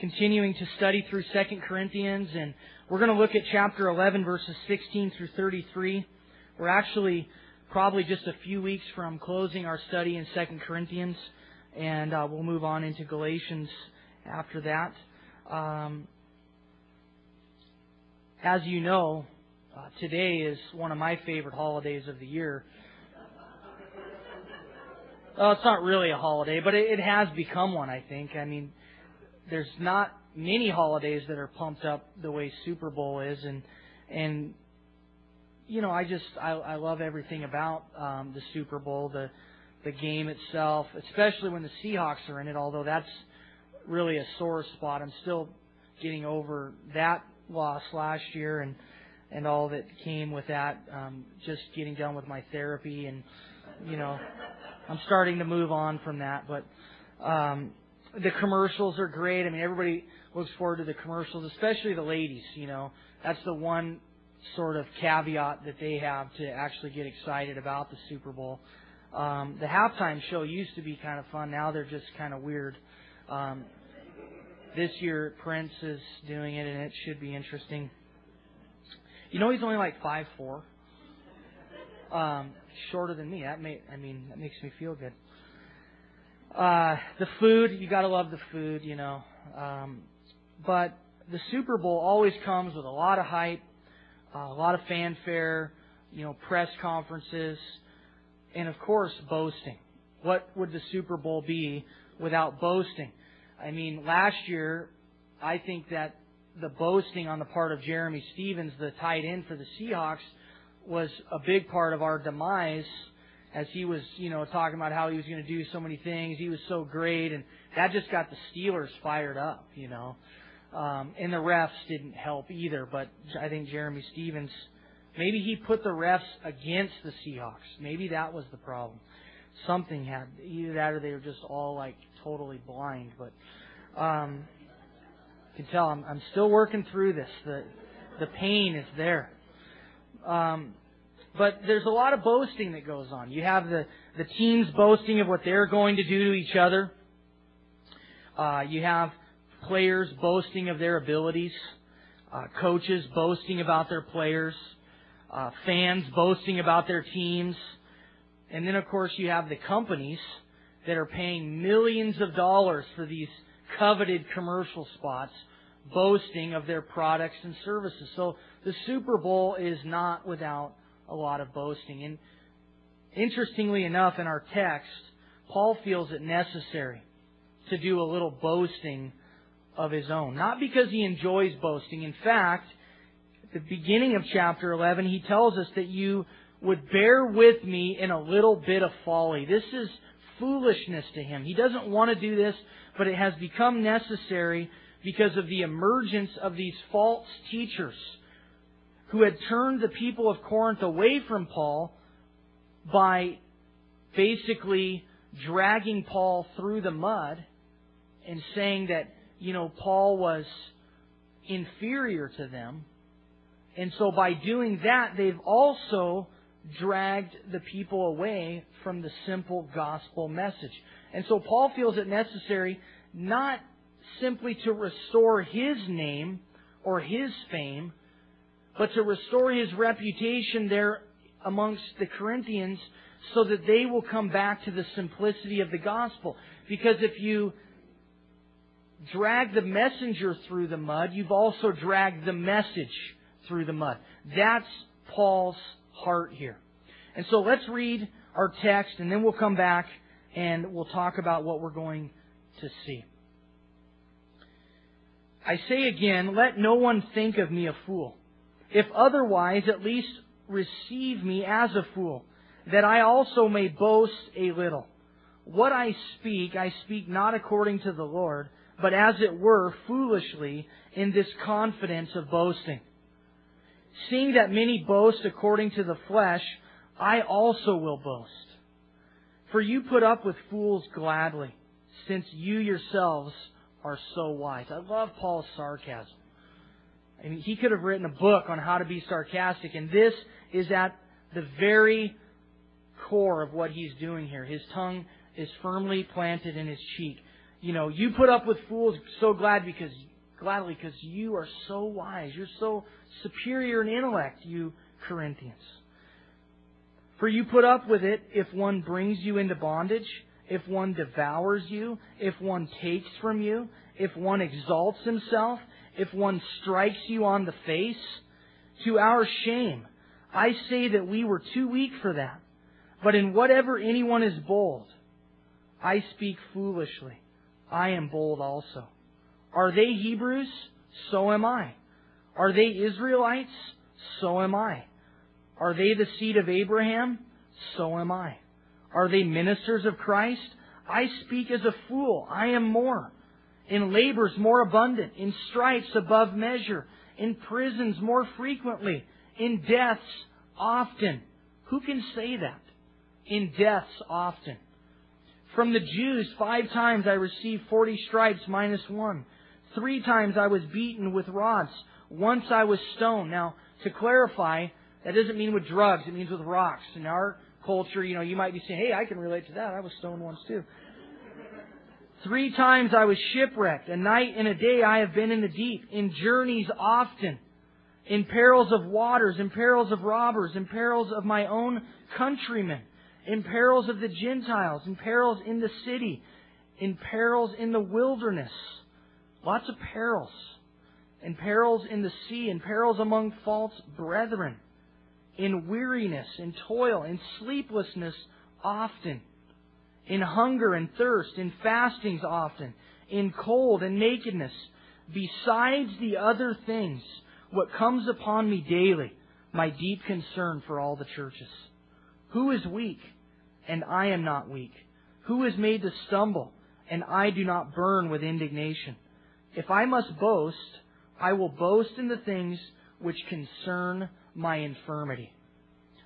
continuing to study through 2 Corinthians, and we're going to look at chapter 11, verses 16 through 33. We're actually probably just a few weeks from closing our study in 2 Corinthians, and uh, we'll move on into Galatians after that. Um, as you know, uh, today is one of my favorite holidays of the year. Well, it's not really a holiday, but it, it has become one, I think. I mean, there's not many holidays that are pumped up the way Super Bowl is, and and you know, I just I, I love everything about um, the Super Bowl, the the game itself, especially when the Seahawks are in it. Although that's really a sore spot, I'm still getting over that loss last year and and all that came with that. Um, just getting done with my therapy, and you know, I'm starting to move on from that, but. Um, the commercials are great. I mean, everybody looks forward to the commercials, especially the ladies. You know, that's the one sort of caveat that they have to actually get excited about the Super Bowl. Um, the halftime show used to be kind of fun. Now they're just kind of weird. Um, this year Prince is doing it, and it should be interesting. You know, he's only like five four, um, shorter than me. That may, I mean, that makes me feel good. Uh, the food, you gotta love the food, you know. Um, but the Super Bowl always comes with a lot of hype, uh, a lot of fanfare, you know, press conferences, and of course, boasting. What would the Super Bowl be without boasting? I mean, last year, I think that the boasting on the part of Jerramy Stevens, the tight end for the Seahawks, was a big part of our demise as he was, you know, talking about how he was going to do so many things. He was so great, and that just got the Steelers fired up, you know. Um, and the refs didn't help either, but I think Jerramy Stevens, maybe he put the refs against the Seahawks. Maybe that was the problem. Something had either that or they were just all like totally blind. But um, you can tell I'm, I'm still working through this. The the pain is there. Um, but there's a lot of boasting that goes on. You have the, the teams boasting of what they're going to do to each other. Uh, you have players boasting of their abilities. Uh, coaches boasting about their players. Uh, fans boasting about their teams. And then, of course, you have the companies that are paying millions of dollars for these coveted commercial spots boasting of their products and services. So the Super Bowl is not without a lot of boasting. And interestingly enough, in our text, Paul feels it necessary to do a little boasting of his own. Not because he enjoys boasting. In fact, at the beginning of chapter 11, he tells us that you would bear with me in a little bit of folly. This is foolishness to him. He doesn't want to do this, but it has become necessary because of the emergence of these false teachers who had turned the people of Corinth away from Paul by basically dragging Paul through the mud and saying that, you know, Paul was inferior to them. And so by doing that, they've also dragged the people away from the simple gospel message. And so Paul feels it necessary not simply to restore his name or his fame, but to restore his reputation there amongst the Corinthians so that they will come back to the simplicity of the gospel. Because if you drag the messenger through the mud, you've also dragged the message through the mud. That's Paul's heart here. And so let's read our text and then we'll come back and we'll talk about what we're going to see. I say again, let no one think of me a fool. If otherwise, at least receive me as a fool, that I also may boast a little. What I speak, I speak not according to the Lord, but as it were foolishly in this confidence of boasting. Seeing that many boast according to the flesh, I also will boast. For you put up with fools gladly, since you yourselves are so wise. I love Paul's sarcasm. I mean, he could have written a book on how to be sarcastic, and this is at the very core of what he's doing here. His tongue is firmly planted in his cheek. you know, you put up with fools so glad because gladly because you are so wise. You're so superior in intellect, you Corinthians. For you put up with it if one brings you into bondage, if one devours you, if one takes from you, if one exalts himself, if one strikes you on the face. To our shame, I say that we were too weak for that. But in whatever anyone is bold, I speak foolishly. I am bold also. Are they Hebrews? So am I. Are they Israelites? So am I. Are they the seed of Abraham? So am I. Are they ministers of Christ? I speak as a fool. I am more. In labors more abundant. In stripes above measure. In prisons more frequently. In deaths often. Who can say that? In deaths often. From the Jews, five times I received forty stripes minus one. Three times I was beaten with rods. Once I was stoned. Now, to clarify, that doesn't mean with drugs. It means with rocks. In our culture, you know, you might be saying, hey, I can relate to that. I was stoned once too. Three times I was shipwrecked. A night and a day I have been in the deep. In journeys often. In perils of waters. In perils of robbers. In perils of my own countrymen. In perils of the Gentiles. In perils in the city. In perils in the wilderness Lots of perils. And perils in the sea, and perils among false brethren. In weariness, in toil, in sleeplessness often. In hunger and thirst, in fastings often. In cold and nakedness. Besides the other things, what comes upon me daily, my deep concern for all the churches. Who is weak, and I am not weak? Who is made to stumble, and I do not burn with indignation? If I must boast, I will boast in the things which concern my infirmity.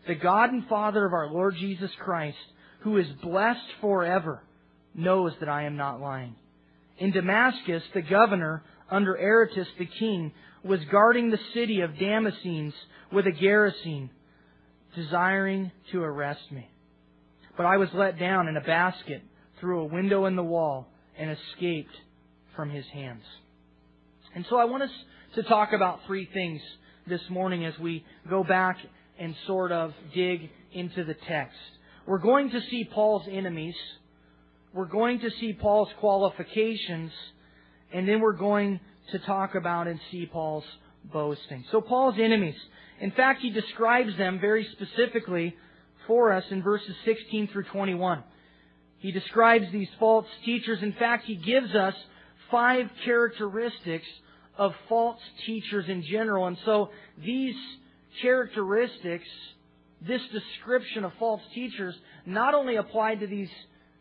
The God and Father of our Lord Jesus Christ, who is blessed forever, knows that I am not lying. In Damascus, the governor, under Aretas the king, was guarding the city of Damascenes with a garrison, desiring to arrest me. But I was let down in a basket through a window in the wall and escaped from his hands. And so I want us to talk about three things this morning as we go back and sort of dig into the text. We're going to see Paul's enemies. We're going to see Paul's qualifications. And then we're going to talk about and see Paul's boasting. So Paul's enemies. In fact, he describes them very specifically for us in verses 16 through 21. He describes these false teachers. In fact, he gives us five characteristics of false teachers in general. And so these characteristics, this description of false teachers, not only applied to these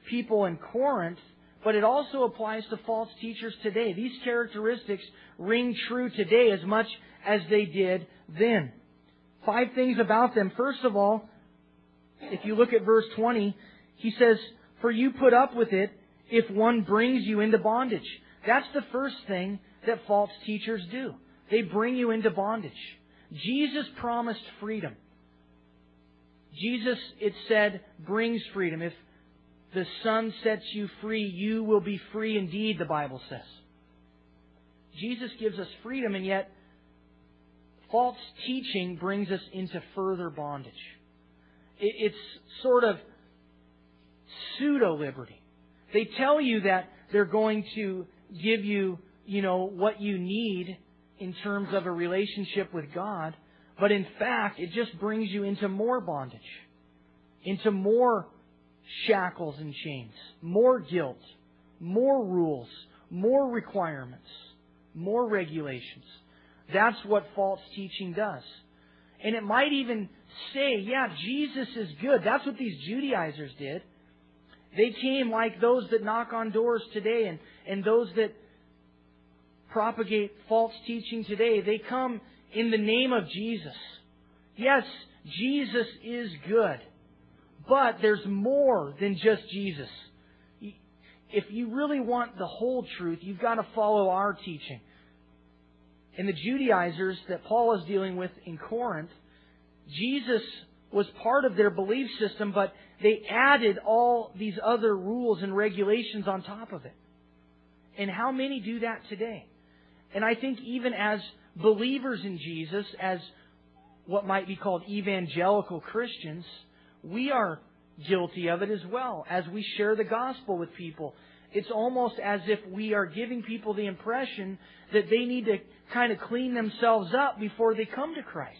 people in Corinth, but it also applies to false teachers today. These characteristics ring true today as much as they did then. Five things about them. First of all, if you look at verse 20, he says, For you put up with it if one brings you into bondage. That's the first thing that false teachers do. They bring you into bondage. Jesus promised freedom. Jesus, it said, brings freedom. If the Son sets you free, you will be free indeed, the Bible says. Jesus gives us freedom, and yet false teaching brings us into further bondage. It's sort of pseudo liberty. They tell you that they're going to give you, you know, what you need in terms of a relationship with God, but in fact, it just brings you into more bondage, into more shackles and chains, more guilt, more rules, more requirements, more regulations. That's what false teaching does. And it might even say, yeah, Jesus is good. That's what these Judaizers did. They came like those that knock on doors today and, and those that propagate false teaching today. They come in the name of Jesus. Yes, Jesus is good. But there's more than just Jesus. If you really want the whole truth, you've got to follow our teaching. And the Judaizers that Paul is dealing with in Corinth, Jesus was part of their belief system, but they added all these other rules and regulations on top of it. And how many do that today? And I think even as believers in Jesus, as what might be called evangelical Christians, we are guilty of it as well as we share the gospel with people. It's almost as if we are giving people the impression that they need to kind of clean themselves up before they come to Christ.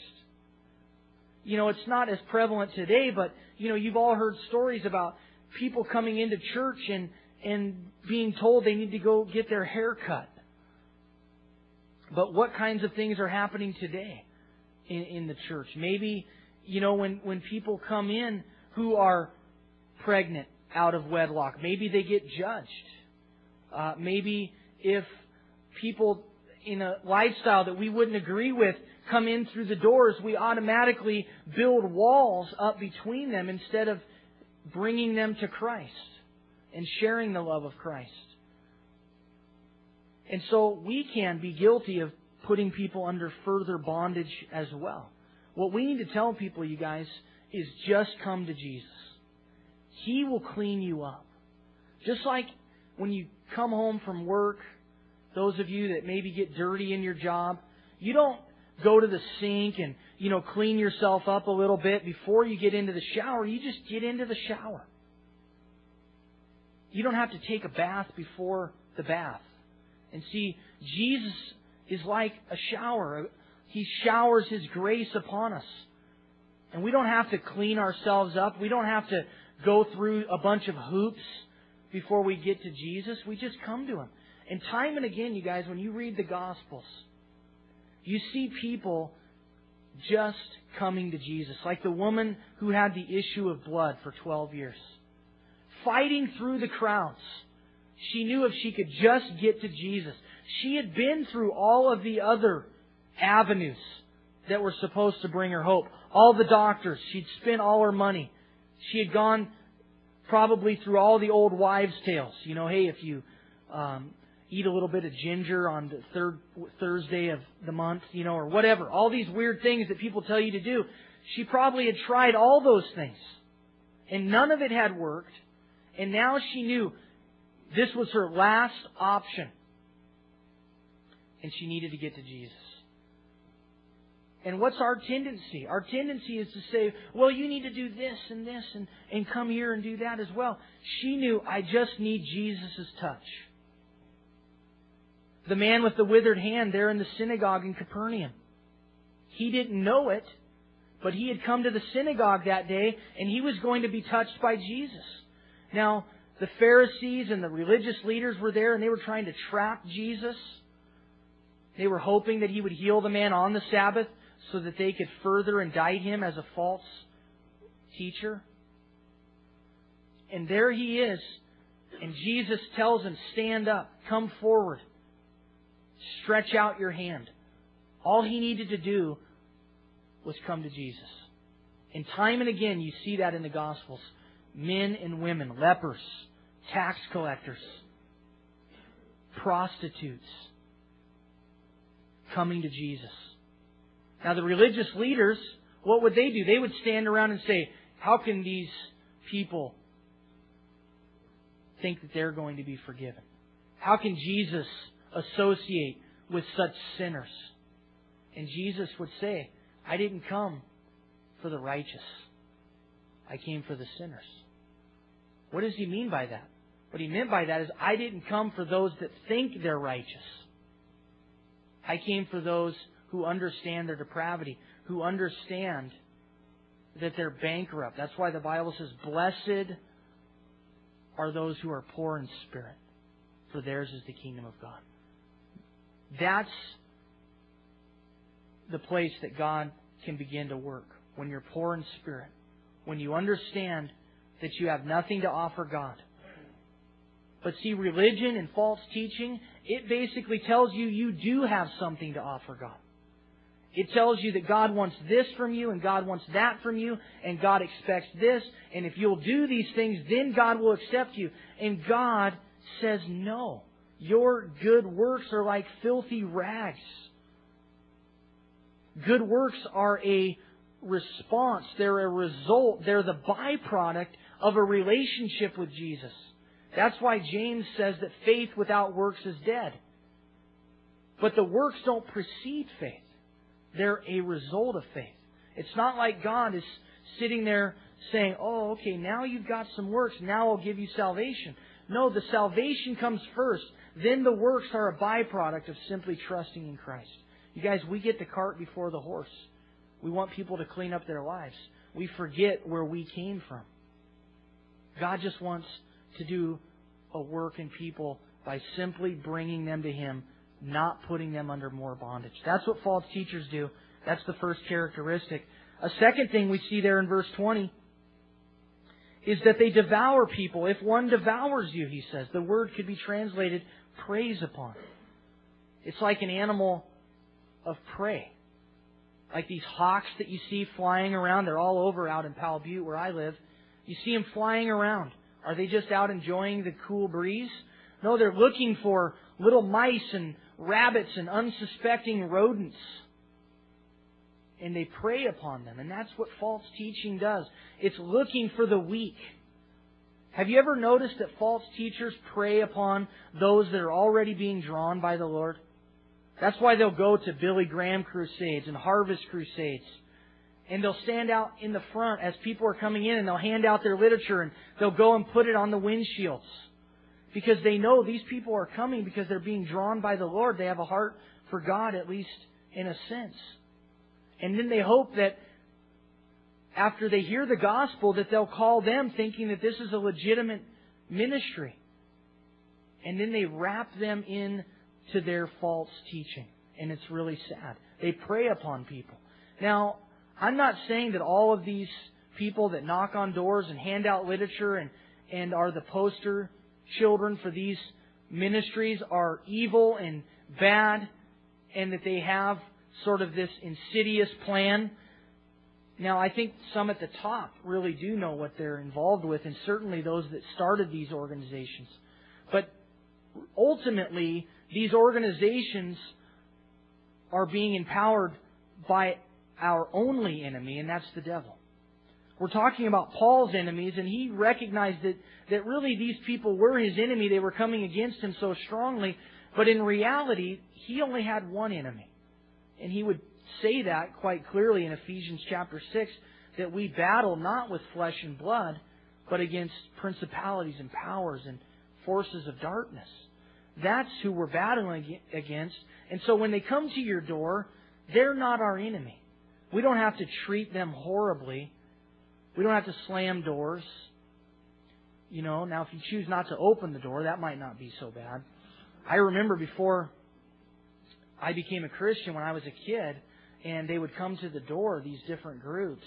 You know, it's not as prevalent today, but, you know, you've all heard stories about people coming into church and, and being told they need to go get their hair cut. But what kinds of things are happening today in, in the church? Maybe, you know, when, when people come in who are pregnant out of wedlock, maybe they get judged. Uh, maybe if people in a lifestyle that we wouldn't agree with come in through the doors, we automatically build walls up between them instead of bringing them to Christ and sharing the love of Christ. And so we can be guilty of putting people under further bondage as well. What we need to tell people, you guys, is just come to Jesus. He will clean you up. Just like when you come home from work, those of you that maybe get dirty in your job, you don't go to the sink and, you know, clean yourself up a little bit before you get into the shower. You just get into the shower. You don't have to take a bath before the bath. And see, Jesus is like a shower. He showers His grace upon us. And we don't have to clean ourselves up. We don't have to go through a bunch of hoops before we get to Jesus. We just come to Him. And time and again, you guys, when you read the Gospels, you see people just coming to Jesus, like the woman who had the issue of blood for 12 years, fighting through the crowds. She knew if she could just get to Jesus. She had been through all of the other avenues that were supposed to bring her hope. All the doctors. She'd spent all her money. She had gone probably through all the old wives' tales. You know, hey, if you um, eat a little bit of ginger on the third Thursday of the month, you know, or whatever. All these weird things that people tell you to do. She probably had tried all those things. And none of it had worked. And now she knew this was her last option. And she needed to get to Jesus. And what's our tendency? Our tendency is to say, well, you need to do this and this and, and come here and do that as well. She knew, I just need Jesus' touch. The man with the withered hand there in the synagogue in Capernaum. He didn't know it, but he had come to the synagogue that day and he was going to be touched by Jesus. Now, the Pharisees and the religious leaders were there and they were trying to trap Jesus. They were hoping that he would heal the man on the Sabbath so that they could further indict him as a false teacher. And there he is. And Jesus tells him, Stand up, come forward, stretch out your hand. All he needed to do was come to Jesus. And time and again, you see that in the Gospels. Men and women, lepers, tax collectors, prostitutes, coming to Jesus. Now, the religious leaders, what would they do? They would stand around and say, How can these people think that they're going to be forgiven? How can Jesus associate with such sinners? And Jesus would say, I didn't come for the righteous. I came for the sinners. What does he mean by that? What he meant by that is, I didn't come for those that think they're righteous. I came for those who understand their depravity, who understand that they're bankrupt. That's why the Bible says, Blessed are those who are poor in spirit, for theirs is the kingdom of God. That's the place that God can begin to work when you're poor in spirit, when you understand that you have nothing to offer God. But see, religion and false teaching, it basically tells you you do have something to offer God. It tells you that God wants this from you and God wants that from you and God expects this. And if you'll do these things, then God will accept you. And God says no. Your good works are like filthy rags. Good works are a response. They're a result. They're the byproduct of a relationship with Jesus. That's why James says that faith without works is dead. But the works don't precede faith. They're a result of faith. It's not like God is sitting there saying, oh, okay, now you've got some works, now I'll give you salvation. No, the salvation comes first. Then the works are a byproduct of simply trusting in Christ. You guys, we get the cart before the horse. We want people to clean up their lives. We forget where we came from. God just wants to do a work in people by simply bringing them to Him, not putting them under more bondage. That's what false teachers do. That's the first characteristic. A second thing we see there in verse 20 is that they devour people. If one devours you, he says, the word could be translated preys upon. It's like an animal of prey. Like these hawks that you see flying around. They're all over out in Powell Butte where I live. You see them flying around. Are they just out enjoying the cool breeze? No, they're looking for little mice and rabbits and unsuspecting rodents. And they prey upon them. And that's what false teaching does. It's looking for the weak. Have you ever noticed that false teachers prey upon those that are already being drawn by the Lord? That's why they'll go to Billy Graham crusades and harvest crusades. And they'll stand out in the front as people are coming in and they'll hand out their literature and they'll go and put it on the windshields. Because they know these people are coming because they're being drawn by the Lord. They have a heart for God, at least in a sense. And then they hope that after they hear the gospel that they'll call them thinking that this is a legitimate ministry. And then they wrap them in to their false teaching. And it's really sad. They prey upon people. Now, I'm not saying that all of these people that knock on doors and hand out literature and, and are the poster children for these ministries are evil and bad and that they have sort of this insidious plan. Now, I think some at the top really do know what they're involved with, and certainly those that started these organizations. But ultimately, these organizations are being empowered by our only enemy, and that's the devil. We're talking about Paul's enemies, and he recognized that, that really these people were his enemy. They were coming against him so strongly. But in reality, he only had one enemy. And he would say that quite clearly in Ephesians chapter 6 that we battle not with flesh and blood, but against principalities and powers and forces of darkness. That's who we're battling against. And so when they come to your door, they're not our enemy. We don't have to treat them horribly. We don't have to slam doors. You know, now if you choose not to open the door, that might not be so bad. I remember before I became a Christian when I was a kid, and they would come to the door, these different groups.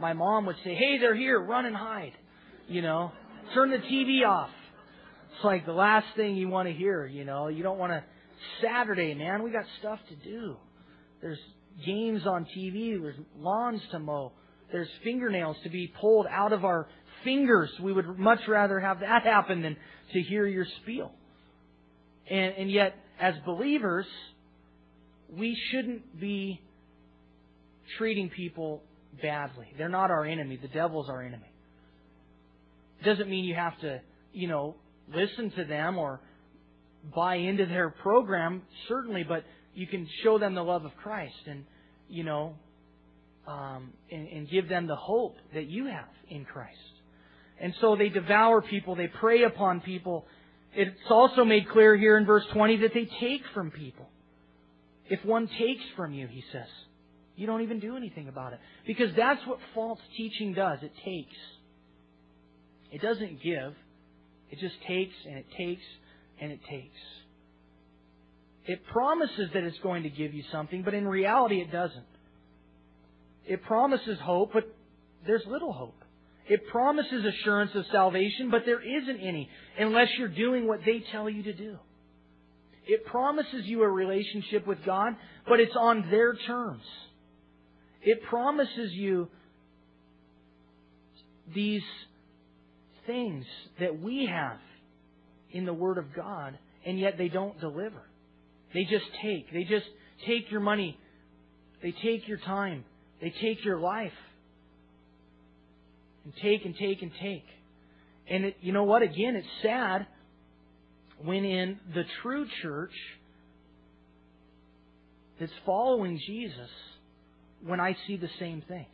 My mom would say, Hey, they're here, run and hide. You know, turn the TV off. It's like the last thing you want to hear, you know. You don't want to. Saturday, man, we got stuff to do. There's games on TV, there's lawns to mow, there's fingernails to be pulled out of our fingers. We would much rather have that happen than to hear your spiel. And, and yet, as believers, we shouldn't be treating people badly. They're not our enemy. The devil's our enemy. Doesn't mean you have to, you know, listen to them or buy into their program, certainly, but you can show them the love of Christ and, you know, um, and, and give them the hope that you have in Christ. And so they devour people, they prey upon people. It's also made clear here in verse 20 that they take from people. If one takes from you, he says, you don't even do anything about it. Because that's what false teaching does. It takes. It doesn't give. It just takes and it takes and it takes. It promises that it's going to give you something, but in reality it doesn't. It promises hope, but there's little hope. It promises assurance of salvation, but there isn't any unless you're doing what they tell you to do. It promises you a relationship with God, but it's on their terms. It promises you these things that we have in the Word of God, and yet they don't deliver. They just take. They just take your money. They take your time. They take your life. And take and take and take. And it, you know what? Again, it's sad when in the true church that's following Jesus, when I see the same thing.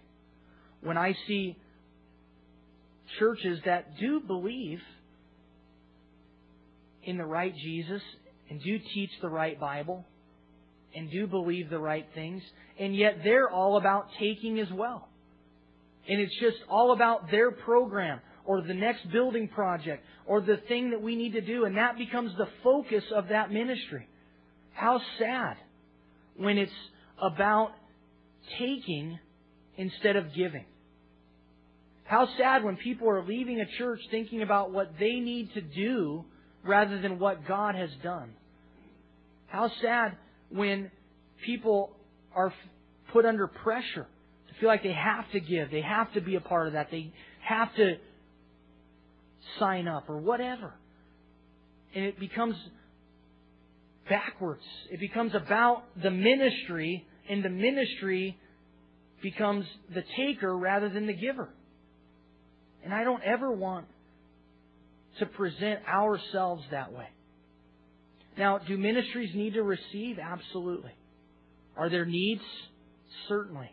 When I see churches that do believe in the right Jesus and do teach the right Bible and do believe the right things, and yet they're all about taking as well. And it's just all about their program or the next building project or the thing that we need to do, and that becomes the focus of that ministry. How sad when it's about taking instead of giving. How sad when people are leaving a church thinking about what they need to do rather than what God has done. How sad when people are put under pressure to feel like they have to give, they have to be a part of that, they have to sign up or whatever. And it becomes backwards. It becomes about the ministry, and the ministry becomes the taker rather than the giver. And I don't ever want to present ourselves that way. Now, do ministries need to receive? Absolutely. Are there needs? Certainly.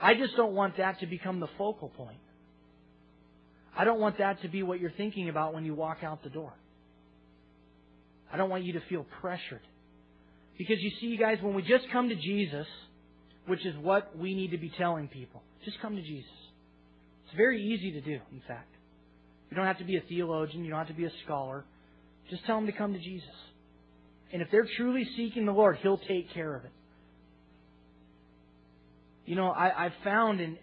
I just don't want that to become the focal point. I don't want that to be what you're thinking about when you walk out the door. I don't want you to feel pressured. Because you see, you guys, when we just come to Jesus, which is what we need to be telling people, just come to Jesus. It's very easy to do, in fact. You don't have to be a theologian, you don't have to be a scholar. Just tell them to come to Jesus. And if they're truly seeking the Lord, He'll take care of it. You know, I, I've found in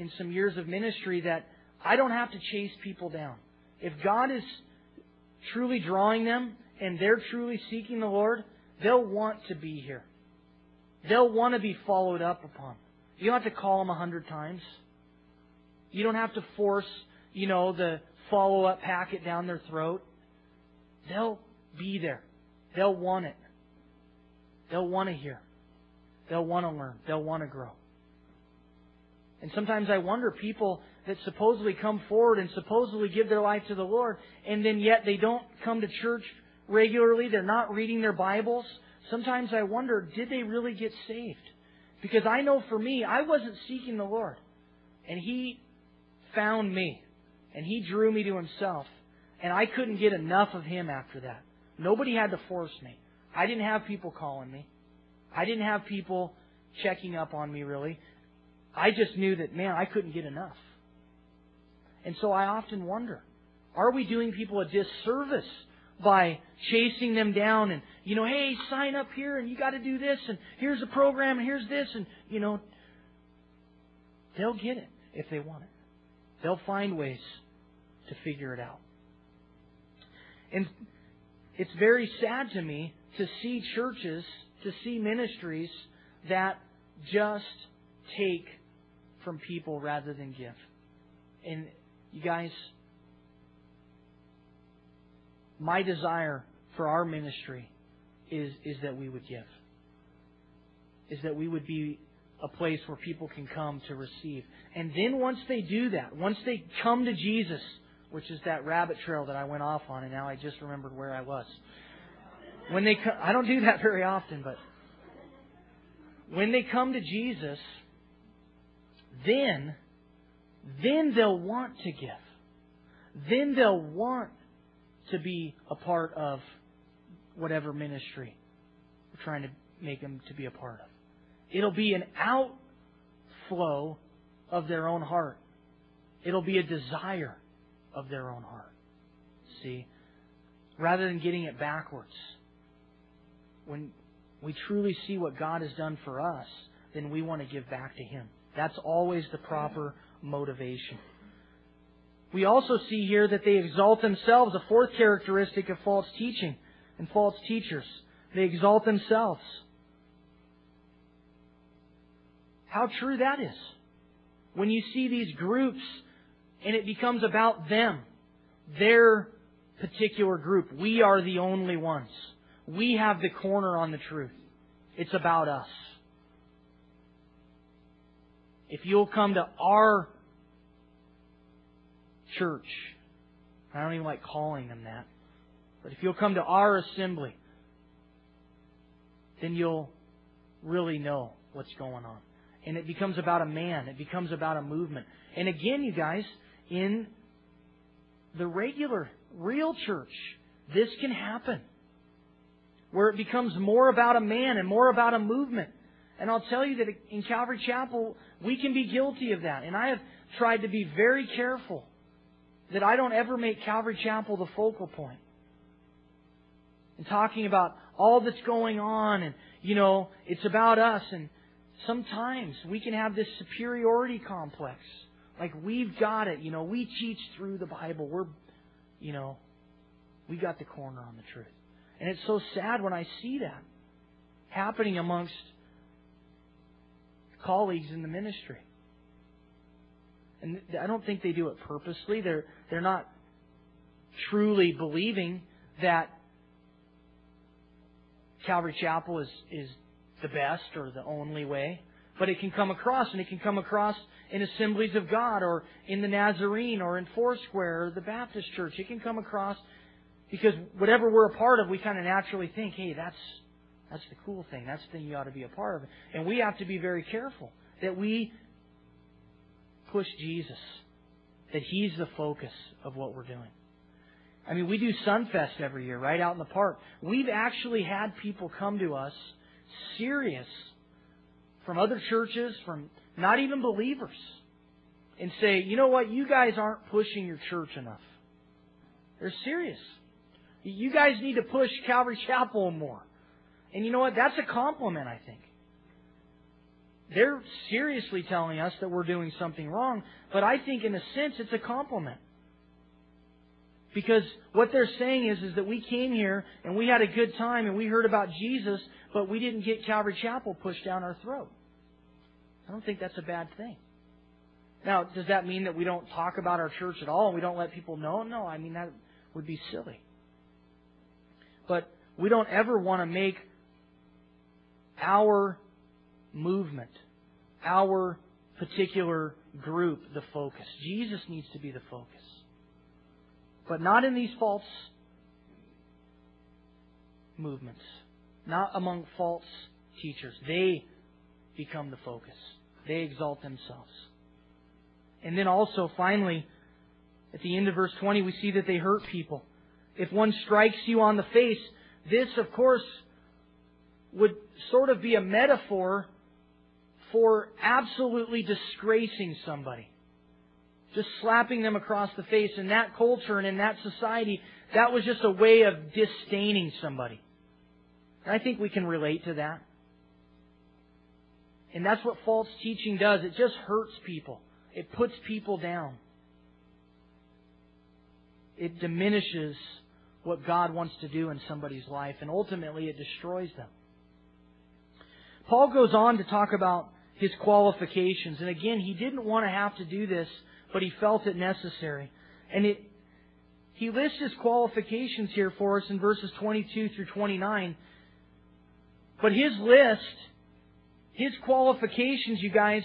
in some years of ministry that I don't have to chase people down. If God is truly drawing them and they're truly seeking the Lord, they'll want to be here. They'll want to be followed up upon. You don't have to call them a hundred times. You don't have to force, you know, the follow up packet down their throat. They'll be there. They'll want it. They'll want to hear. They'll want to learn. They'll want to grow. And sometimes I wonder people that supposedly come forward and supposedly give their life to the Lord, and then yet they don't come to church regularly. They're not reading their Bibles. Sometimes I wonder, did they really get saved? Because I know for me, I wasn't seeking the Lord. And He found me. And He drew me to Himself. And I couldn't get enough of Him after that. Nobody had to force me. I didn't have people calling me. I didn't have people checking up on me really. I just knew that, man, I couldn't get enough. And so I often wonder, are we doing people a disservice by chasing them down and, you know, hey, sign up here and you got to do this and here's a program and here's this and, you know, they'll get it if they want it. They'll find ways to figure it out. And it's very sad to me to see churches, to see ministries that just take from people rather than give. And you guys, my desire for our ministry is, is that we would give. Is that we would be a place where people can come to receive. And then once they do that, once they come to Jesus, which is that rabbit trail that I went off on, and now I just remembered where I was. When they, come, I don't do that very often, but when they come to Jesus, then, then they'll want to give. Then they'll want to be a part of whatever ministry we're trying to make them to be a part of. It'll be an outflow of their own heart. It'll be a desire of their own heart. See? Rather than getting it backwards. When we truly see what God has done for us, then we want to give back to Him. That's always the proper motivation. We also see here that they exalt themselves, a fourth characteristic of false teaching and false teachers. They exalt themselves. How true that is. When you see these groups and it becomes about them, their particular group. We are the only ones. We have the corner on the truth. It's about us. If you'll come to our church, I don't even like calling them that, but if you'll come to our assembly, then you'll really know what's going on. And it becomes about a man. It becomes about a movement. And again, you guys, in the regular, real church, this can happen. Where it becomes more about a man and more about a movement. And I'll tell you that in Calvary Chapel, we can be guilty of that. And I have tried to be very careful that I don't ever make Calvary Chapel the focal point. And talking about all that's going on and, you know, it's about us. And sometimes we can have this superiority complex. Like we've got it, you know, we teach through the Bible. We're, you know, we got the corner on the truth. And it's so sad when I see that happening amongst colleagues in the ministry. And I don't think they do it purposely. They're, they're not truly believing that Calvary Chapel is, is the best or the only way. But it can come across, and it can come across in Assemblies of God or in the Nazarene or in Foursquare or the Baptist Church. It can come across because whatever we're a part of, we kind of naturally think, hey, that's that's the cool thing. That's the thing you ought to be a part of. And we have to be very careful that we push Jesus, that He's the focus of what we're doing. I mean, we do Sunfest every year, right out in the park. We've actually had people come to us serious from other churches, from not even believers, and say, you know what, you guys aren't pushing your church enough. They're serious. You guys need to push Calvary Chapel more. And you know what? That's a compliment, I think. They're seriously telling us that we're doing something wrong, but I think in a sense it's a compliment. Because what they're saying is, is that we came here and we had a good time and we heard about Jesus, but we didn't get Calvary Chapel pushed down our throat. I don't think that's a bad thing. Now, does that mean that we don't talk about our church at all and we don't let people know? No, I mean, that would be silly. But we don't ever want to make our movement, our particular group, the focus. Jesus needs to be the focus. But not in these false movements, not among false teachers. They become the focus, they exalt themselves. And then also, finally, at the end of verse 20, we see that they hurt people. If one strikes you on the face, this, of course, would sort of be a metaphor for absolutely disgracing somebody. Just slapping them across the face. In that culture and in that society, that was just a way of disdaining somebody. And I think we can relate to that. And that's what false teaching does. It just hurts people. It puts people down. It diminishes what God wants to do in somebody's life, and ultimately it destroys them. Paul goes on to talk about his qualifications. And again, he didn't want to have to do this, but he felt it necessary. And it, he lists his qualifications here for us in verses 22 through 29. But his list, his qualifications, you guys,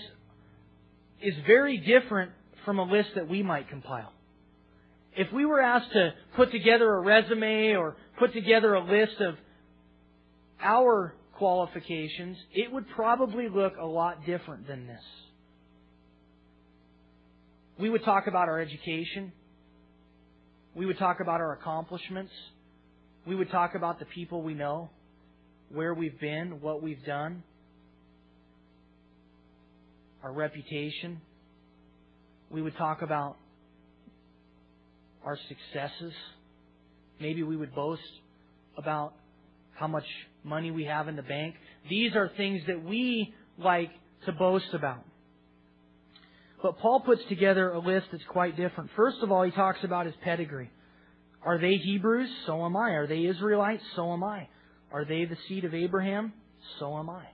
is very different from a list that we might compile. If we were asked to put together a resume or put together a list of our qualifications, it would probably look a lot different than this. We would talk about our education. We would talk about our accomplishments. We would talk about the people we know, where we've been, what we've done, our reputation. We would talk about our successes. Maybe we would boast about how much money we have in the bank. These are things that we like to boast about. But Paul puts together a list that's quite different. First of all, he talks about his pedigree. Are they Hebrews? So am I. Are they Israelites? So am I. Are they the seed of Abraham? So am I.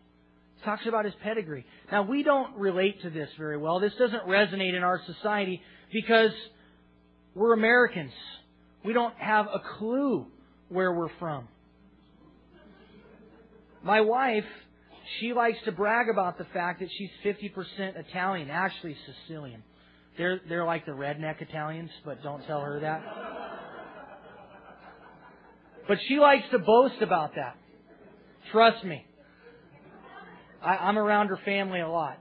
Talks about his pedigree. Now, we don't relate to this very well. This doesn't resonate in our society because we're Americans. We don't have a clue where we're from. My wife, she likes to brag about the fact that she's 50% Italian, actually Sicilian. They're they're like the redneck Italians, but don't tell her that. But she likes to boast about that. Trust me. I, I'm around her family a lot,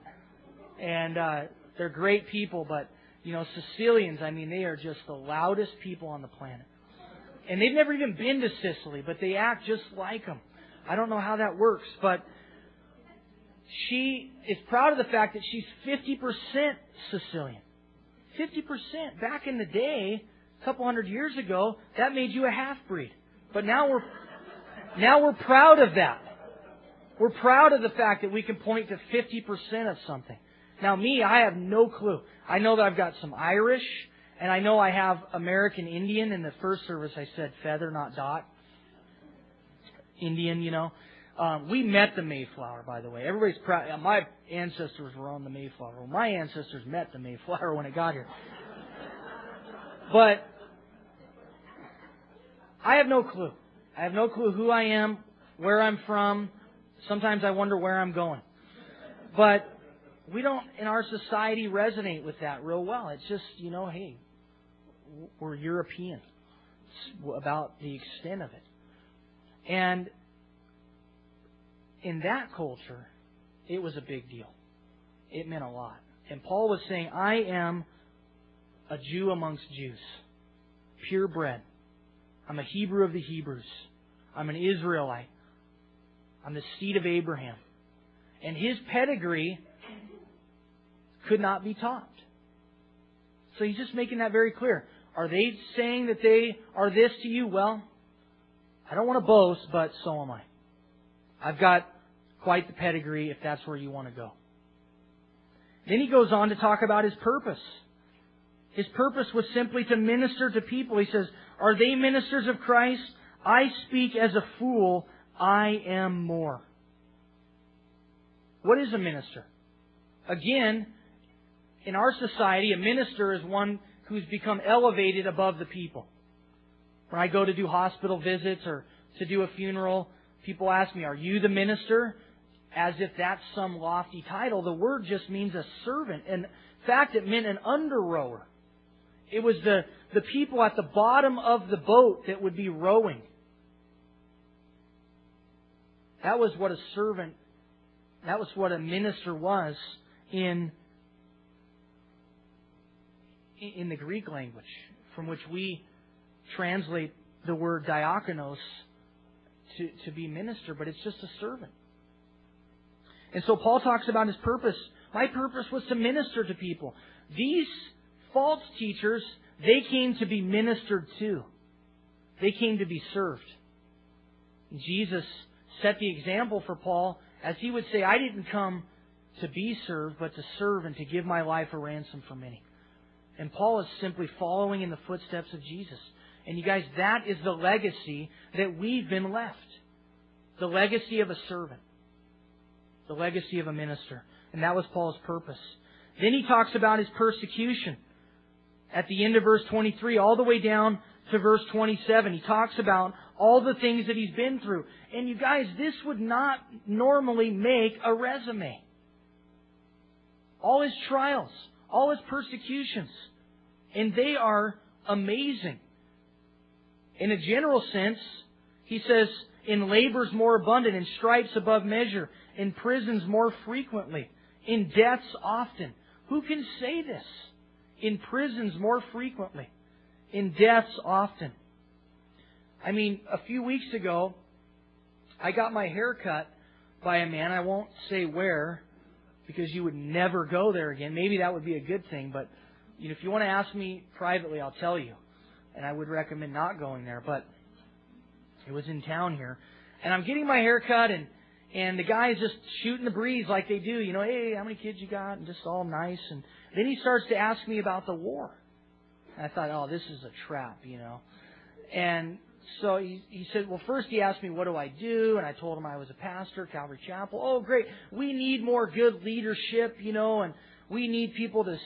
and uh, they're great people. But you know, Sicilians, I mean, they are just the loudest people on the planet. And they've never even been to Sicily, but they act just like them. I don't know how that works, but she is proud of the fact that she's 50% Sicilian. 50%. Back in the day, a couple hundred years ago, that made you a half breed. But now we're, now we're proud of that. We're proud of the fact that we can point to 50% of something. Now me, I have no clue. I know that I've got some Irish, and I know I have American Indian. In the first service, I said feather, not dot. Indian, you know. Um, we met the Mayflower, by the way. Everybody's proud. My ancestors were on the Mayflower. Well, my ancestors met the Mayflower when it got here. But I have no clue. I have no clue who I am, where I'm from. Sometimes I wonder where I'm going. But we don't, in our society, resonate with that real well. It's just, you know, hey, we're European. It's about the extent of it. And in that culture, it was a big deal. It meant a lot. And Paul was saying, I am a Jew amongst Jews, purebred. I'm a Hebrew of the Hebrews. I'm an Israelite. I'm the seed of Abraham. And his pedigree could not be topped. So he's just making that very clear. Are they saying that they are this to you? Well, I don't want to boast, but so am I. I've got quite the pedigree if that's where you want to go. Then he goes on to talk about his purpose. His purpose was simply to minister to people. He says, Are they ministers of Christ? I speak as a fool. I am more. What is a minister? Again, in our society, a minister is one who's become elevated above the people. When I go to do hospital visits or to do a funeral, people ask me, Are you the minister? As if that's some lofty title. The word just means a servant. In fact, it meant an under rower. It was the, the people at the bottom of the boat that would be rowing. That was what a servant, that was what a minister was in, in the Greek language, from which we translate the word diakonos to, to be minister, but it's just a servant. And so Paul talks about his purpose. My purpose was to minister to people. These false teachers, they came to be ministered to. They came to be served. Jesus set the example for Paul as he would say, I didn't come to be served, but to serve and to give my life a ransom for many. And Paul is simply following in the footsteps of Jesus. And you guys, that is the legacy that we've been left. The legacy of a servant. The legacy of a minister. And that was Paul's purpose. Then he talks about his persecution. At the end of verse 23, all the way down to verse 27, he talks about all the things that he's been through. And you guys, this would not normally make a resume. All his trials, all his persecutions. And they are amazing. In a general sense, he says, in labors more abundant, in stripes above measure, in prisons more frequently, in deaths often. Who can say this? In prisons more frequently, in deaths often. I mean, a few weeks ago, I got my hair cut by a man. I won't say where because you would never go there again. Maybe that would be a good thing, but you know, if you want to ask me privately, I'll tell you and I would recommend not going there. But it was in town here, and I'm getting my hair cut, and and the guy's just shooting the breeze like they do. You know, hey, how many kids you got? And just all nice. And then he starts to ask me about the war. And I thought, oh, this is a trap, you know. And so he, he said, well, first he asked me, what do I do? And I told him I was a pastor, Calvary Chapel. Oh, great. We need more good leadership, you know, and we need people to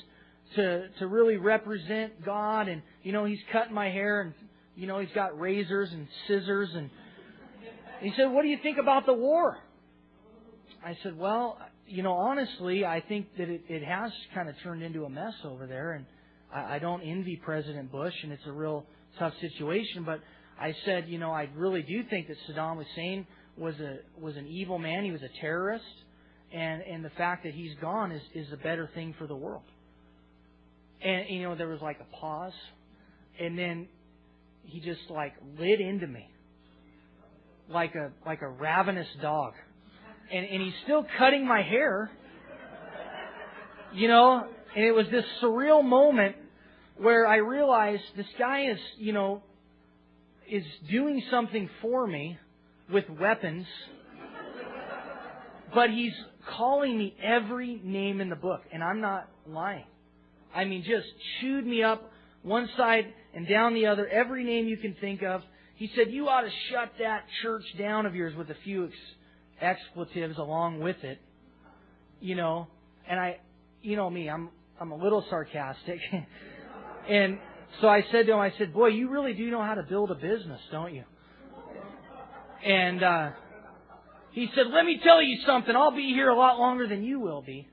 to to really represent God. And you know, he's cutting my hair, and you know, he's got razors and scissors. And he said, "What do you think about the war?" I said, "Well, you know, honestly, I think that it, it has kind of turned into a mess over there, and I, I don't envy President Bush, and it's a real tough situation. But I said, you know, I really do think that Saddam Hussein was a was an evil man. He was a terrorist, and and the fact that he's gone is is a better thing for the world. And you know, there was like a pause, and then he just like lit into me, like a like a ravenous dog, and and he's still cutting my hair. You know, and it was this surreal moment where I realized this guy is, you know, is doing something for me with weapons, but he's calling me every name in the book, and I'm not lying. I mean, just chewed me up one side and down the other, every name you can think of. He said, You ought to shut that church down of yours with a few ex- expletives along with it. You know, and I, you know me, I'm, I'm a little sarcastic. and so I said to him, I said, Boy, you really do know how to build a business, don't you? And, uh, he said, Let me tell you something. I'll be here a lot longer than you will be.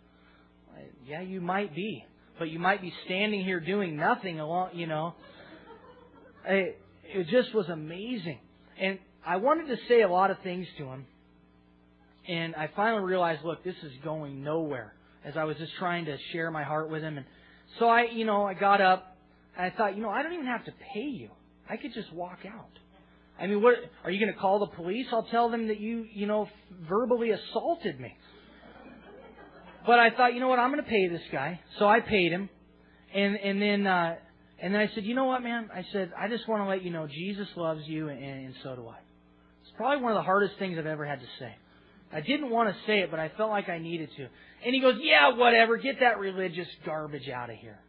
I, yeah, you might be but you might be standing here doing nothing along, you know. It, it just was amazing. And I wanted to say a lot of things to him. And I finally realized, look, this is going nowhere as I was just trying to share my heart with him. And so I, you know, I got up I thought, you know, I don't even have to pay you. I could just walk out. I mean, what are you going to call the police? I'll tell them that you, you know, verbally assaulted me. But I thought, you know what, I'm going to pay this guy. So I paid him. And, and then, uh, and then I said, you know what, man? I said, I just want to let you know Jesus loves you and, and so do I. It's probably one of the hardest things I've ever had to say. I didn't want to say it, but I felt like I needed to. And he goes, yeah, whatever. Get that religious garbage out of here.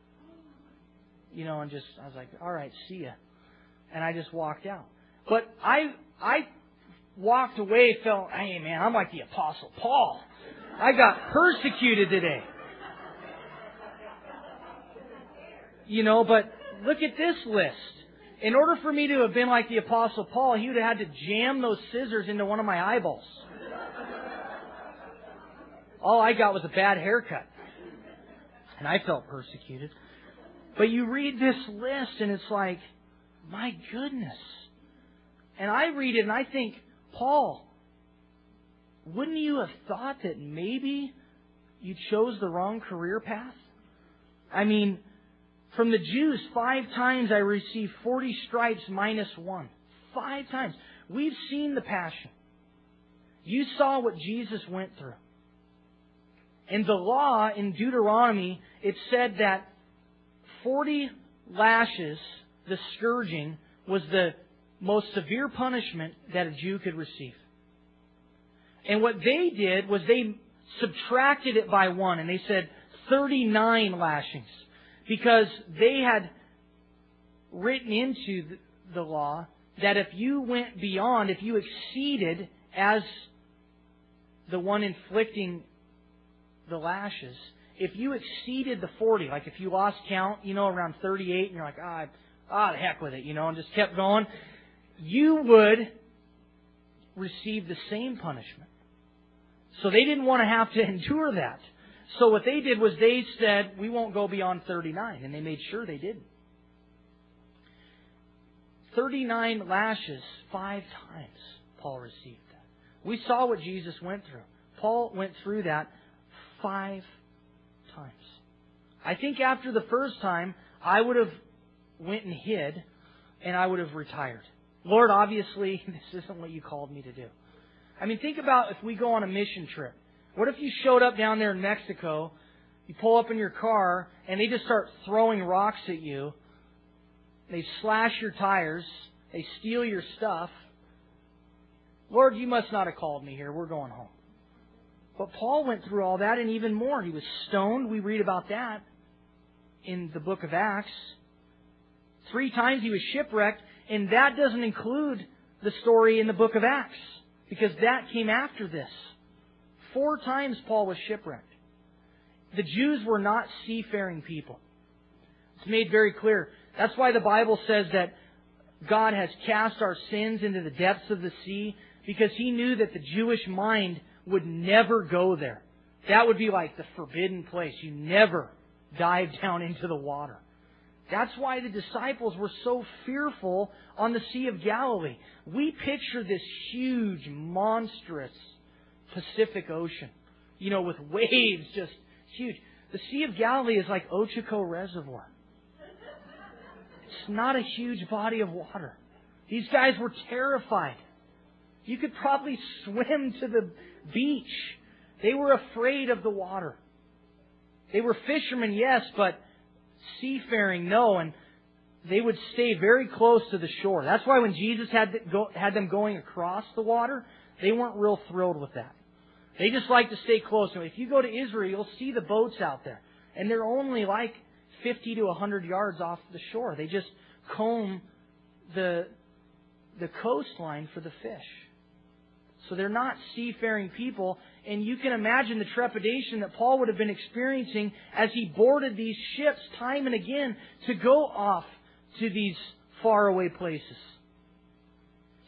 You know, and just, I was like, all right, see ya. And I just walked out. But I, I walked away, felt, hey man, I'm like the apostle Paul. I got persecuted today. You know, but look at this list. In order for me to have been like the Apostle Paul, he would have had to jam those scissors into one of my eyeballs. All I got was a bad haircut. And I felt persecuted. But you read this list and it's like, my goodness. And I read it and I think, Paul, wouldn't you have thought that maybe you chose the wrong career path? I mean, from the Jews, five times I received 40 stripes minus one. Five times. We've seen the passion. You saw what Jesus went through. In the law, in Deuteronomy, it said that 40 lashes, the scourging, was the most severe punishment that a Jew could receive. And what they did was they subtracted it by one and they said 39 lashings because they had written into the law that if you went beyond, if you exceeded as the one inflicting the lashes, if you exceeded the 40, like if you lost count, you know, around 38 and you're like, ah, ah, the heck with it, you know, and just kept going, you would receive the same punishment. So they didn't want to have to endure that. So what they did was they said, we won't go beyond 39. And they made sure they didn't. 39 lashes, five times Paul received that. We saw what Jesus went through. Paul went through that five times. I think after the first time, I would have went and hid and I would have retired. Lord, obviously, this isn't what you called me to do. I mean, think about if we go on a mission trip. What if you showed up down there in Mexico, you pull up in your car, and they just start throwing rocks at you? They slash your tires, they steal your stuff. Lord, you must not have called me here. We're going home. But Paul went through all that and even more. He was stoned. We read about that in the book of Acts. Three times he was shipwrecked, and that doesn't include the story in the book of Acts because that came after this. Four times Paul was shipwrecked. The Jews were not seafaring people. It's made very clear. That's why the Bible says that God has cast our sins into the depths of the sea because he knew that the Jewish mind would never go there. That would be like the forbidden place. You never dive down into the water. That's why the disciples were so fearful on the Sea of Galilee. We picture this huge, monstrous Pacific Ocean, you know, with waves just huge. The Sea of Galilee is like Ochoco Reservoir. It's not a huge body of water. These guys were terrified. You could probably swim to the beach. They were afraid of the water. They were fishermen, yes, but seafaring, no, and they would stay very close to the shore. That's why when Jesus had, go, had them going across the water, they weren't real thrilled with that. They just like to stay close. And If you go to Israel, you'll see the boats out there, and they're only like 50 to 100 yards off the shore. They just comb the the coastline for the fish. So they're not seafaring people, and you can imagine the trepidation that Paul would have been experiencing as he boarded these ships time and again to go off to these faraway places.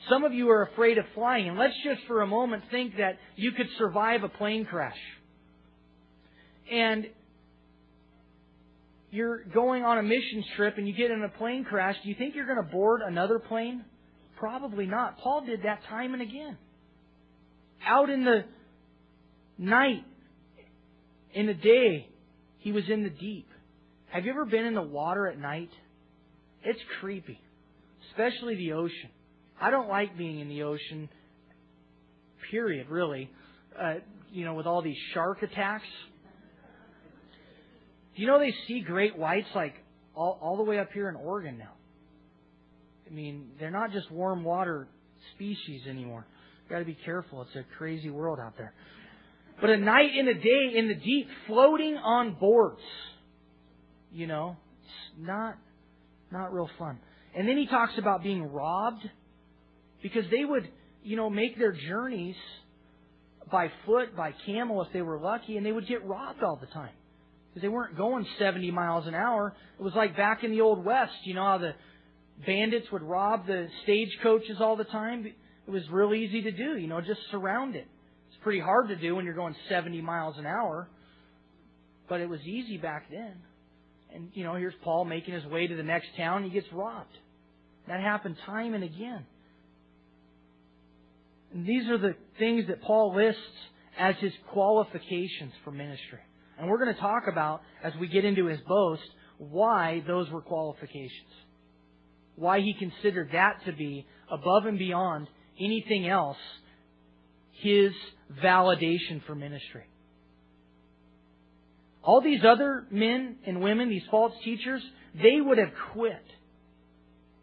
Some of you are afraid of flying, and let's just for a moment think that you could survive a plane crash. And you're going on a missions trip and you get in a plane crash, do you think you're going to board another plane? Probably not. Paul did that time and again. Out in the night, in the day, he was in the deep. Have you ever been in the water at night? It's creepy, especially the ocean. I don't like being in the ocean, period, really. Uh, you know, with all these shark attacks. Do you know they see great whites like all, all the way up here in Oregon now? I mean, they're not just warm water species anymore. Got to be careful. It's a crazy world out there. But a night and a day in the deep, floating on boards. You know, it's not not real fun. And then he talks about being robbed because they would, you know, make their journeys by foot, by camel if they were lucky, and they would get robbed all the time because they weren't going 70 miles an hour. It was like back in the old west, you know how the bandits would rob the stagecoaches all the time. It was real easy to do, you know, just surround it. It's pretty hard to do when you're going 70 miles an hour, but it was easy back then. And, you know, here's Paul making his way to the next town, he gets robbed. That happened time and again. And these are the things that Paul lists as his qualifications for ministry. And we're going to talk about, as we get into his boast, why those were qualifications. Why he considered that to be above and beyond anything else his validation for ministry. All these other men and women, these false teachers, they would have quit.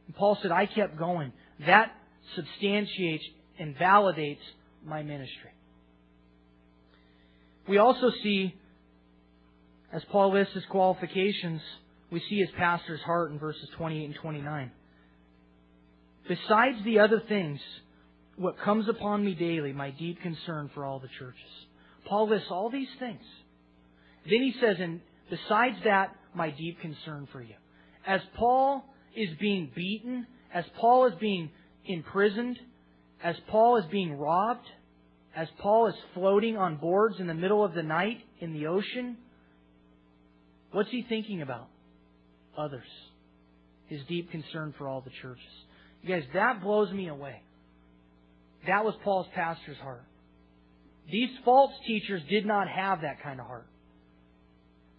And Paul said, I kept going. That substantiates and validates my ministry. We also see, as Paul lists his qualifications, we see his pastor's heart in verses 28 and 29. Besides the other things what comes upon me daily, my deep concern for all the churches. Paul lists all these things. Then he says, and besides that, my deep concern for you. As Paul is being beaten, as Paul is being imprisoned, as Paul is being robbed, as Paul is floating on boards in the middle of the night in the ocean, what's he thinking about? Others. His deep concern for all the churches. You guys, that blows me away. That was Paul's pastor's heart. These false teachers did not have that kind of heart.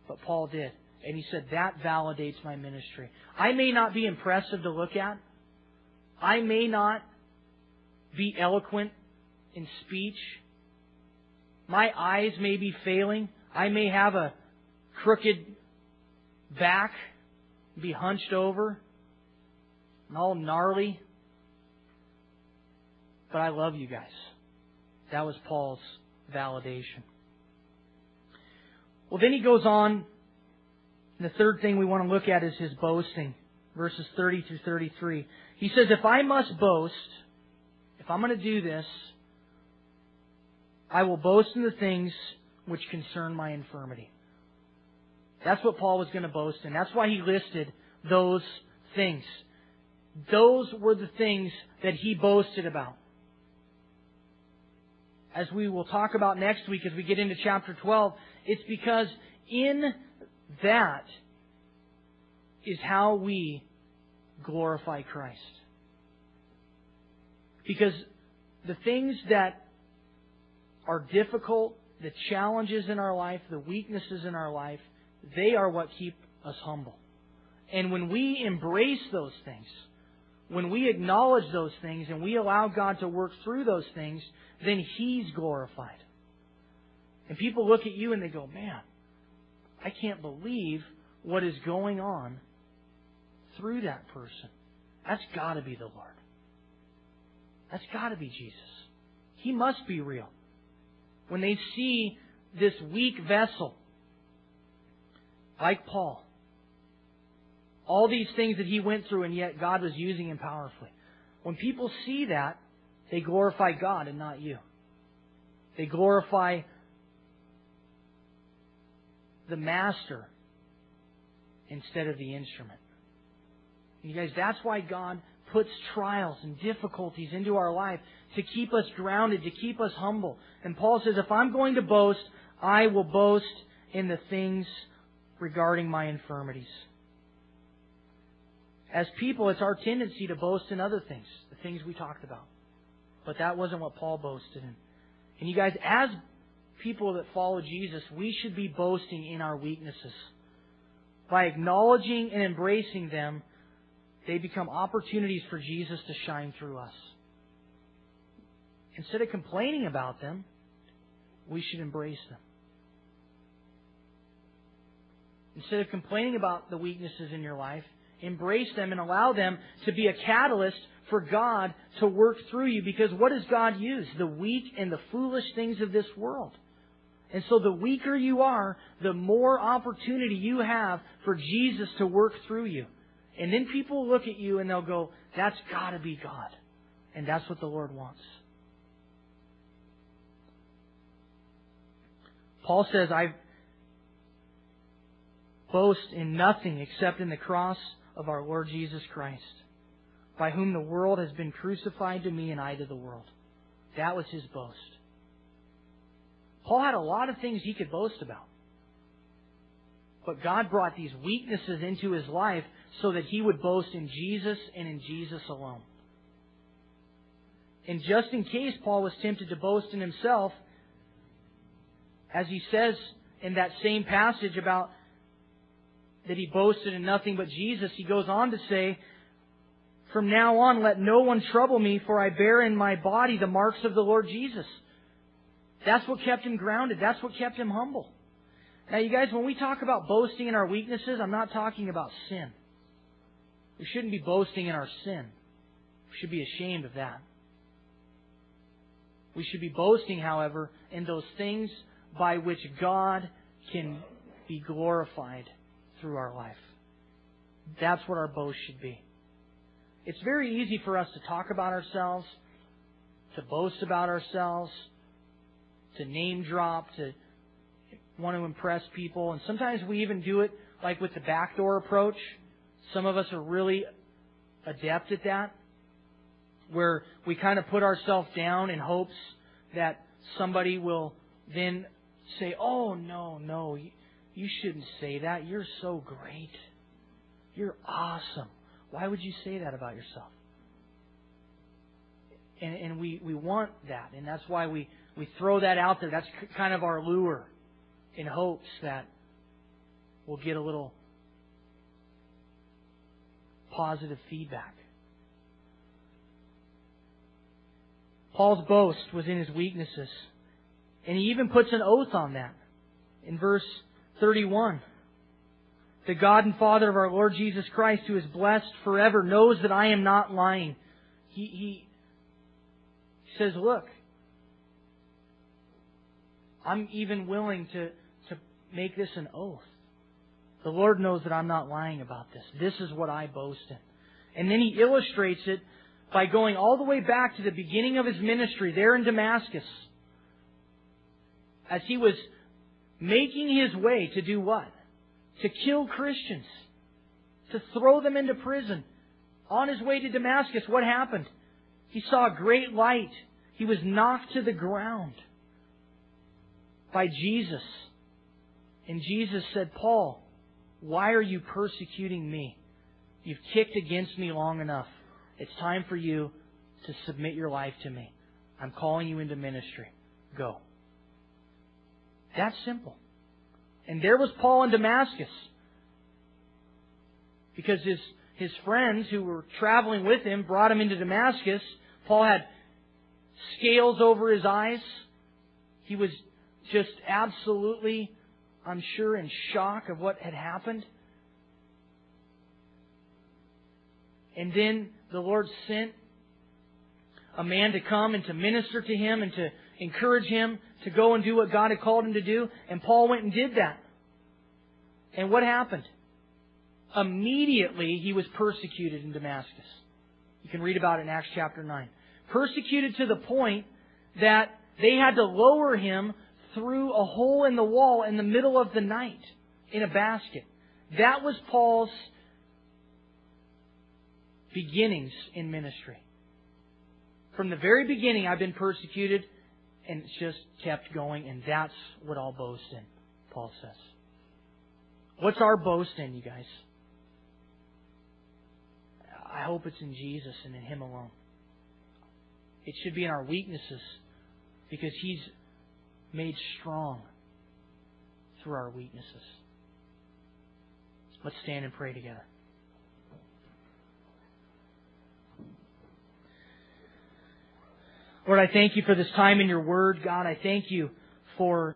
But Paul did. And he said, that validates my ministry. I may not be impressive to look at. I may not be eloquent in speech. My eyes may be failing. I may have a crooked back, be hunched over, and all gnarly. But I love you guys. That was Paul's validation. Well, then he goes on. The third thing we want to look at is his boasting. Verses 30 through 33. He says, If I must boast, if I'm going to do this, I will boast in the things which concern my infirmity. That's what Paul was going to boast in. That's why he listed those things. Those were the things that he boasted about. As we will talk about next week as we get into chapter 12, it's because in that is how we glorify Christ. Because the things that are difficult, the challenges in our life, the weaknesses in our life, they are what keep us humble. And when we embrace those things, when we acknowledge those things and we allow God to work through those things, then He's glorified. And people look at you and they go, man, I can't believe what is going on through that person. That's got to be the Lord. That's got to be Jesus. He must be real. When they see this weak vessel, like Paul, all these things that he went through, and yet God was using him powerfully. When people see that, they glorify God and not you. They glorify the master instead of the instrument. You guys, that's why God puts trials and difficulties into our life to keep us grounded, to keep us humble. And Paul says, if I'm going to boast, I will boast in the things regarding my infirmities. As people, it's our tendency to boast in other things, the things we talked about. But that wasn't what Paul boasted in. And you guys, as people that follow Jesus, we should be boasting in our weaknesses. By acknowledging and embracing them, they become opportunities for Jesus to shine through us. Instead of complaining about them, we should embrace them. Instead of complaining about the weaknesses in your life, embrace them and allow them to be a catalyst for God to work through you. Because what does God use? The weak and the foolish things of this world. And so the weaker you are, the more opportunity you have for Jesus to work through you. And then people will look at you and they'll go, that's gotta be God. And that's what the Lord wants. Paul says, I boast in nothing except in the cross of our Lord Jesus Christ, by whom the world has been crucified to me and I to the world. That was his boast. Paul had a lot of things he could boast about. But God brought these weaknesses into his life so that he would boast in Jesus and in Jesus alone. And just in case Paul was tempted to boast in himself, as he says in that same passage about that he boasted in nothing but Jesus, he goes on to say, From now on, let no one trouble me, for I bear in my body the marks of the Lord Jesus. That's what kept him grounded. That's what kept him humble. Now, you guys, when we talk about boasting in our weaknesses, I'm not talking about sin. We shouldn't be boasting in our sin. We should be ashamed of that. We should be boasting, however, in those things by which God can be glorified through our life. That's what our boast should be. It's very easy for us to talk about ourselves, to boast about ourselves, to name drop, to want to impress people. And sometimes we even do it like with the backdoor approach. Some of us are really adept at that, where we kind of put ourselves down in hopes that somebody will then say, Oh, no, no, you shouldn't say that. You're so great. You're awesome. Why would you say that about yourself? And, and we, we want that, and that's why we, we throw that out there. That's kind of our lure in hopes that we'll get a little positive feedback. Paul's boast was in his weaknesses. And he even puts an oath on that in verse 31. The God and Father of our Lord Jesus Christ, who is blessed forever, knows that I am not lying. He, he says, Look, I'm even willing to, to make this an oath. The Lord knows that I'm not lying about this. This is what I boast in. And then he illustrates it by going all the way back to the beginning of his ministry there in Damascus. As he was making his way to do what? To kill Christians. To throw them into prison. On his way to Damascus, what happened? He saw a great light. He was knocked to the ground by Jesus. And Jesus said, Paul, why are you persecuting me? You've kicked against me long enough. It's time for you to submit your life to me. I'm calling you into ministry. Go. That's simple. And there was Paul in Damascus. Because his, his friends who were traveling with him brought him into Damascus. Paul had scales over his eyes. He was just absolutely, I'm sure, in shock of what had happened. And then the Lord sent a man to come and to minister to him and to encourage him to go and do what God had called him to do. And Paul went and did that. And what happened? Immediately he was persecuted in Damascus. You can read about it in Acts chapter 9. Persecuted to the point that they had to lower him through a hole in the wall in the middle of the night in a basket. That was Paul's beginnings in ministry. From the very beginning, I've been persecuted, and it's just kept going, and that's what I'll boast in, Paul says. What's our boast in, you guys? I hope it's in Jesus and in Him alone. It should be in our weaknesses because He's made strong through our weaknesses. Let's stand and pray together. Lord, I thank you for this time in your word. God, I thank you for